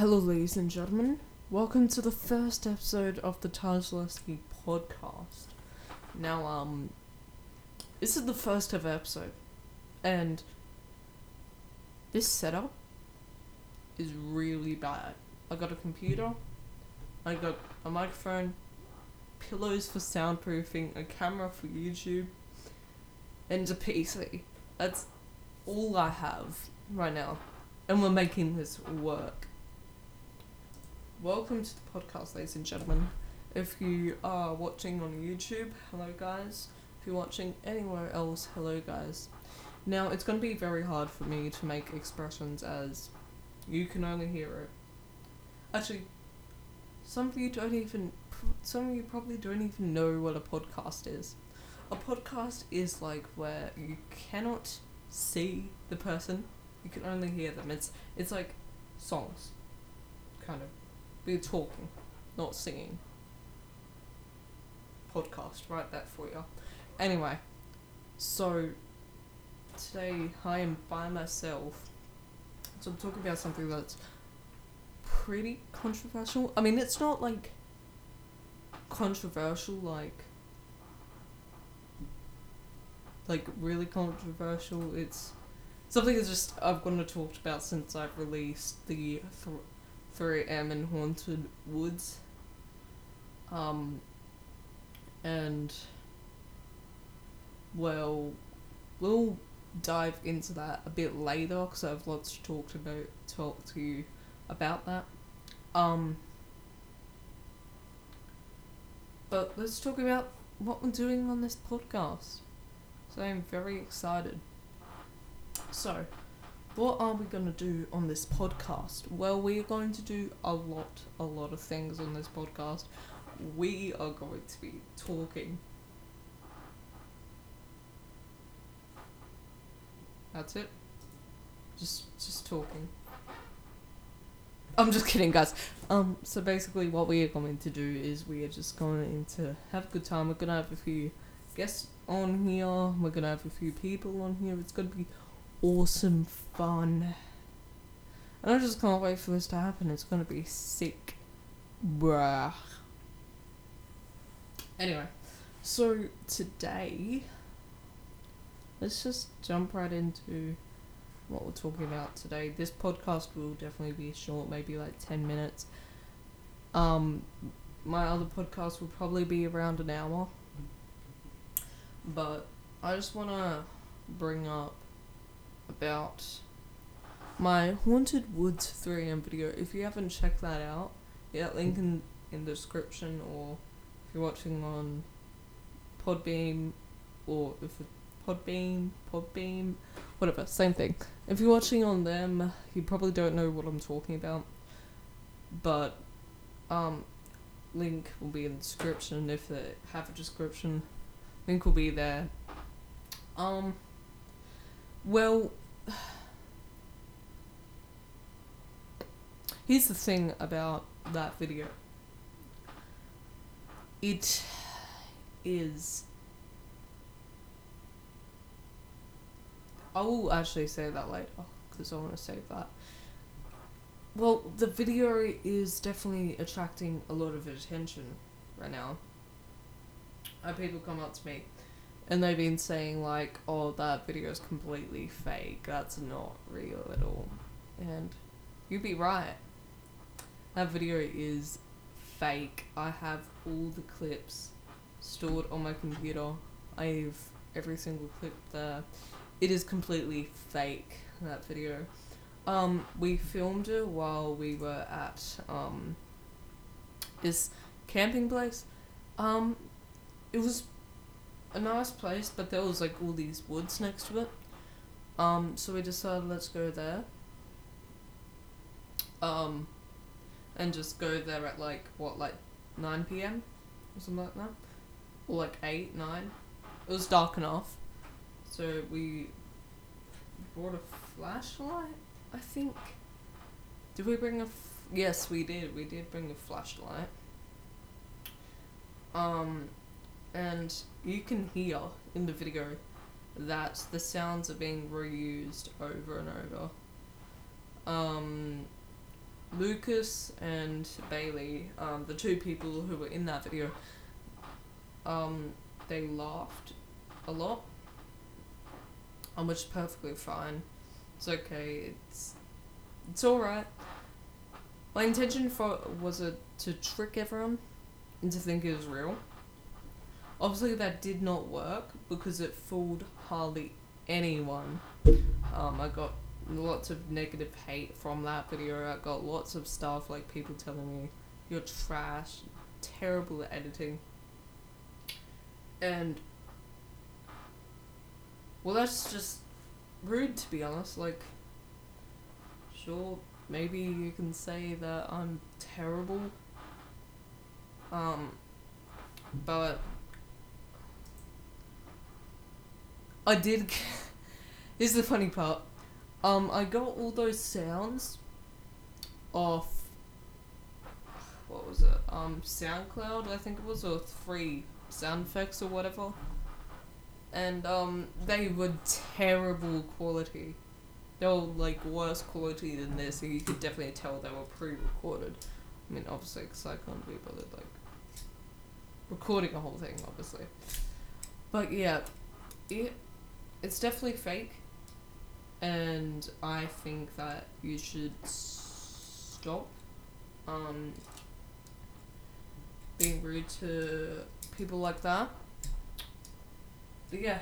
Hello, ladies and gentlemen. Welcome to the first episode of the Tajleski podcast. Now, um, this is the first ever episode, and this setup is really bad. I got a computer, I got a microphone, pillows for soundproofing, a camera for YouTube, and a PC. That's all I have right now, and we're making this work. Welcome to the podcast, ladies and gentlemen. If you are watching on YouTube, hello guys. If you're watching anywhere else, hello guys. Now, it's going to be very hard for me to make expressions as you can only hear it. Actually, some of you don't even, some of you probably don't even know what a podcast is. A podcast is like where you cannot see the person, you can only hear them. It's it's like songs, kind of. We're talking, not singing. Podcast, write that for you. Anyway, so today I am by myself. So I'm talking about something that's pretty controversial. I mean, it's not like controversial, like like really controversial. It's something that's just I've gone to talk about since I've released the th- 3M and Haunted Woods. Um, and well, we'll dive into that a bit later because I have lots to talk about talk to you about that. Um, but let's talk about what we're doing on this podcast. So I'm very excited. So, what are we going to do on this podcast? Well, we are going to do a lot, a lot of things on this podcast. We are going to be talking. That's it. Just, just talking. I'm just kidding, guys. Um, so basically, what we are going to do is we are just going to have a good time. We're gonna have a few guests on here. We're gonna have a few people on here. It's gonna be awesome fun. And I just can't wait for this to happen. It's gonna be sick. Bruh. Anyway, so today, let's just jump right into what we're talking about today. This podcast will definitely be short, maybe like 10 minutes. Um, my other podcast will probably be around an hour. But I just want to bring up about my Haunted Woods 3M video. If you haven't checked that out, yeah, link in, in the description, or if you're watching on Podbean, or if it, Podbean, Podbean, whatever, same thing. If you're watching on them, you probably don't know what I'm talking about, but um, link will be in the description if they have a description. Link will be there. Um, well, here's the thing about that video. It is. I will actually say that later because I want to save that. Well, the video is definitely attracting a lot of attention right now. Uh, people come up to me and they've been saying like, "Oh, that video is completely fake. That's not real at all." And you'd be right. That video is fake. I have all the clips stored on my computer. I have every single clip there. It is completely fake. That video. Um, we filmed it while we were at um this camping place. Um, it was a nice place, but there was like all these woods next to it. Um, so we decided let's go there. Um, and just go there at like what, like nine p.m. or something like that, or like eight, nine. It was dark enough, so we brought a flashlight. I think. Did we bring a? F- yes, we did. We did bring a flashlight. Um, and you can hear in the video that the sounds are being reused over and over. Um, Lucas and Bailey, um, the two people who were in that video, um, they laughed a lot. Um, which is perfectly fine. It's okay. It's it's all right. My intention for was it to trick everyone into thinking it was real. Obviously, that did not work because it fooled hardly anyone. Um, I got lots of negative hate from that video. I got lots of stuff like people telling me you're trash, terrible at editing, and well, that's just rude to be honest. Like, sure, maybe you can say that I'm terrible. Um, but I did. Here's the funny part. Um, I got all those sounds off. What was it? Um, SoundCloud, I think it was, or free sound effects or whatever. And um, they were terrible quality. They were like worse quality than this, you could definitely tell they were pre-recorded. I mean, obviously, because I can't be bothered like recording a whole thing, obviously. But yeah, it it's definitely fake, and I think that you should stop um, being rude to people like that. But yeah.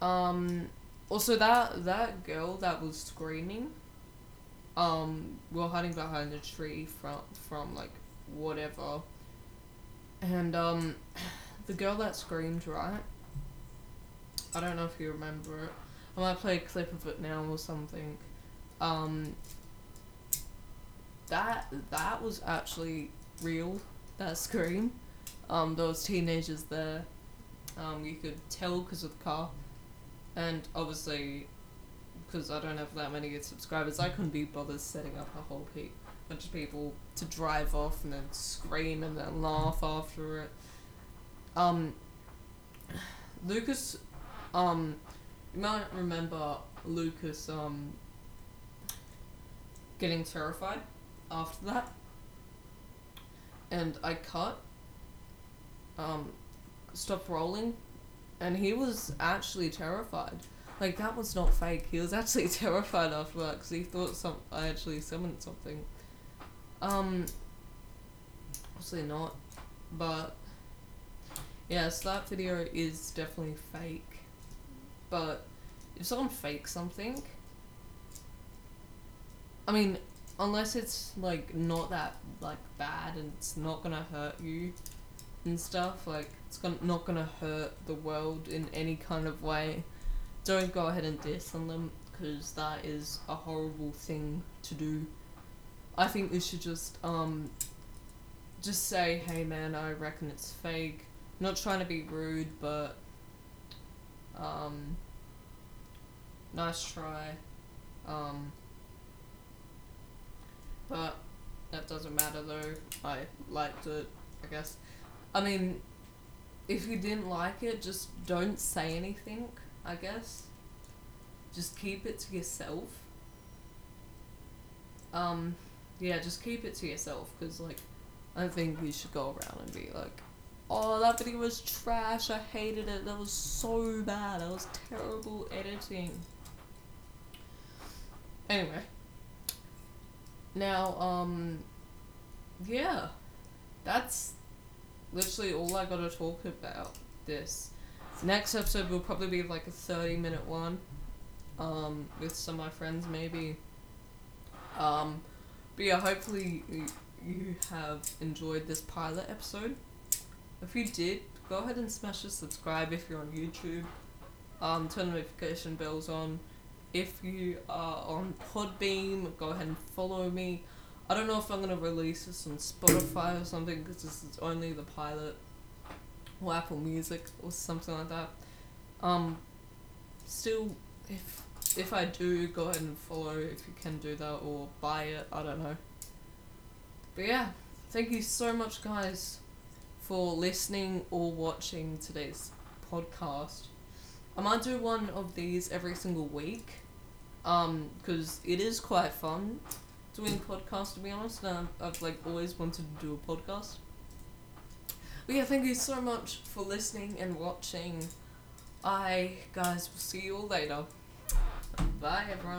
Um. Also, that that girl that was screaming. Um, we were hiding behind a tree from from like whatever. And um, the girl that screamed, right? I don't know if you remember it. I might play a clip of it now or something. Um, that that was actually real. That scream. Um, there was teenagers there. Um, you could tell because of the car, and obviously, because I don't have that many subscribers, I couldn't be bothered setting up a whole pe- bunch of people to drive off and then scream and then laugh after it. Um, Lucas um, you might remember Lucas um getting terrified after that, and I cut. Um, stopped rolling, and he was actually terrified. Like that was not fake. He was actually terrified after that because he thought some I actually summoned something. Um, obviously not, but yes, that video is definitely fake. But if someone fakes something, I mean, unless it's like not that like bad and it's not gonna hurt you and stuff, like it's gonna, not gonna hurt the world in any kind of way, don't go ahead and diss on them because that is a horrible thing to do. I think we should just um just say, hey man, I reckon it's fake. not trying to be rude, but um, nice try. Um, but that doesn't matter though. I liked it, I guess. I mean, if you didn't like it, just don't say anything, I guess. Just keep it to yourself. Um, yeah, just keep it to yourself, because, like, I don't think you should go around and be like, Oh, that video was trash. I hated it. That was so bad. That was terrible editing. Anyway. Now, um, yeah. That's literally all I gotta talk about this. Next episode will probably be like a 30 minute one. Um, with some of my friends maybe. Um, but yeah, hopefully you, you have enjoyed this pilot episode. If you did, go ahead and smash the subscribe if you're on YouTube. Um, turn notification bells on. If you are on Podbean, go ahead and follow me. I don't know if I'm gonna release this on Spotify or something because this is only the pilot, or Apple Music or something like that. Um, still, if if I do, go ahead and follow if you can do that or buy it. I don't know. But yeah, thank you so much, guys for listening or watching today's podcast. I might do one of these every single week, um, because it is quite fun doing podcasts to be honest. Um, I've like always wanted to do a podcast. But yeah, thank you so much for listening and watching. I guys will see you all later. Bye everyone.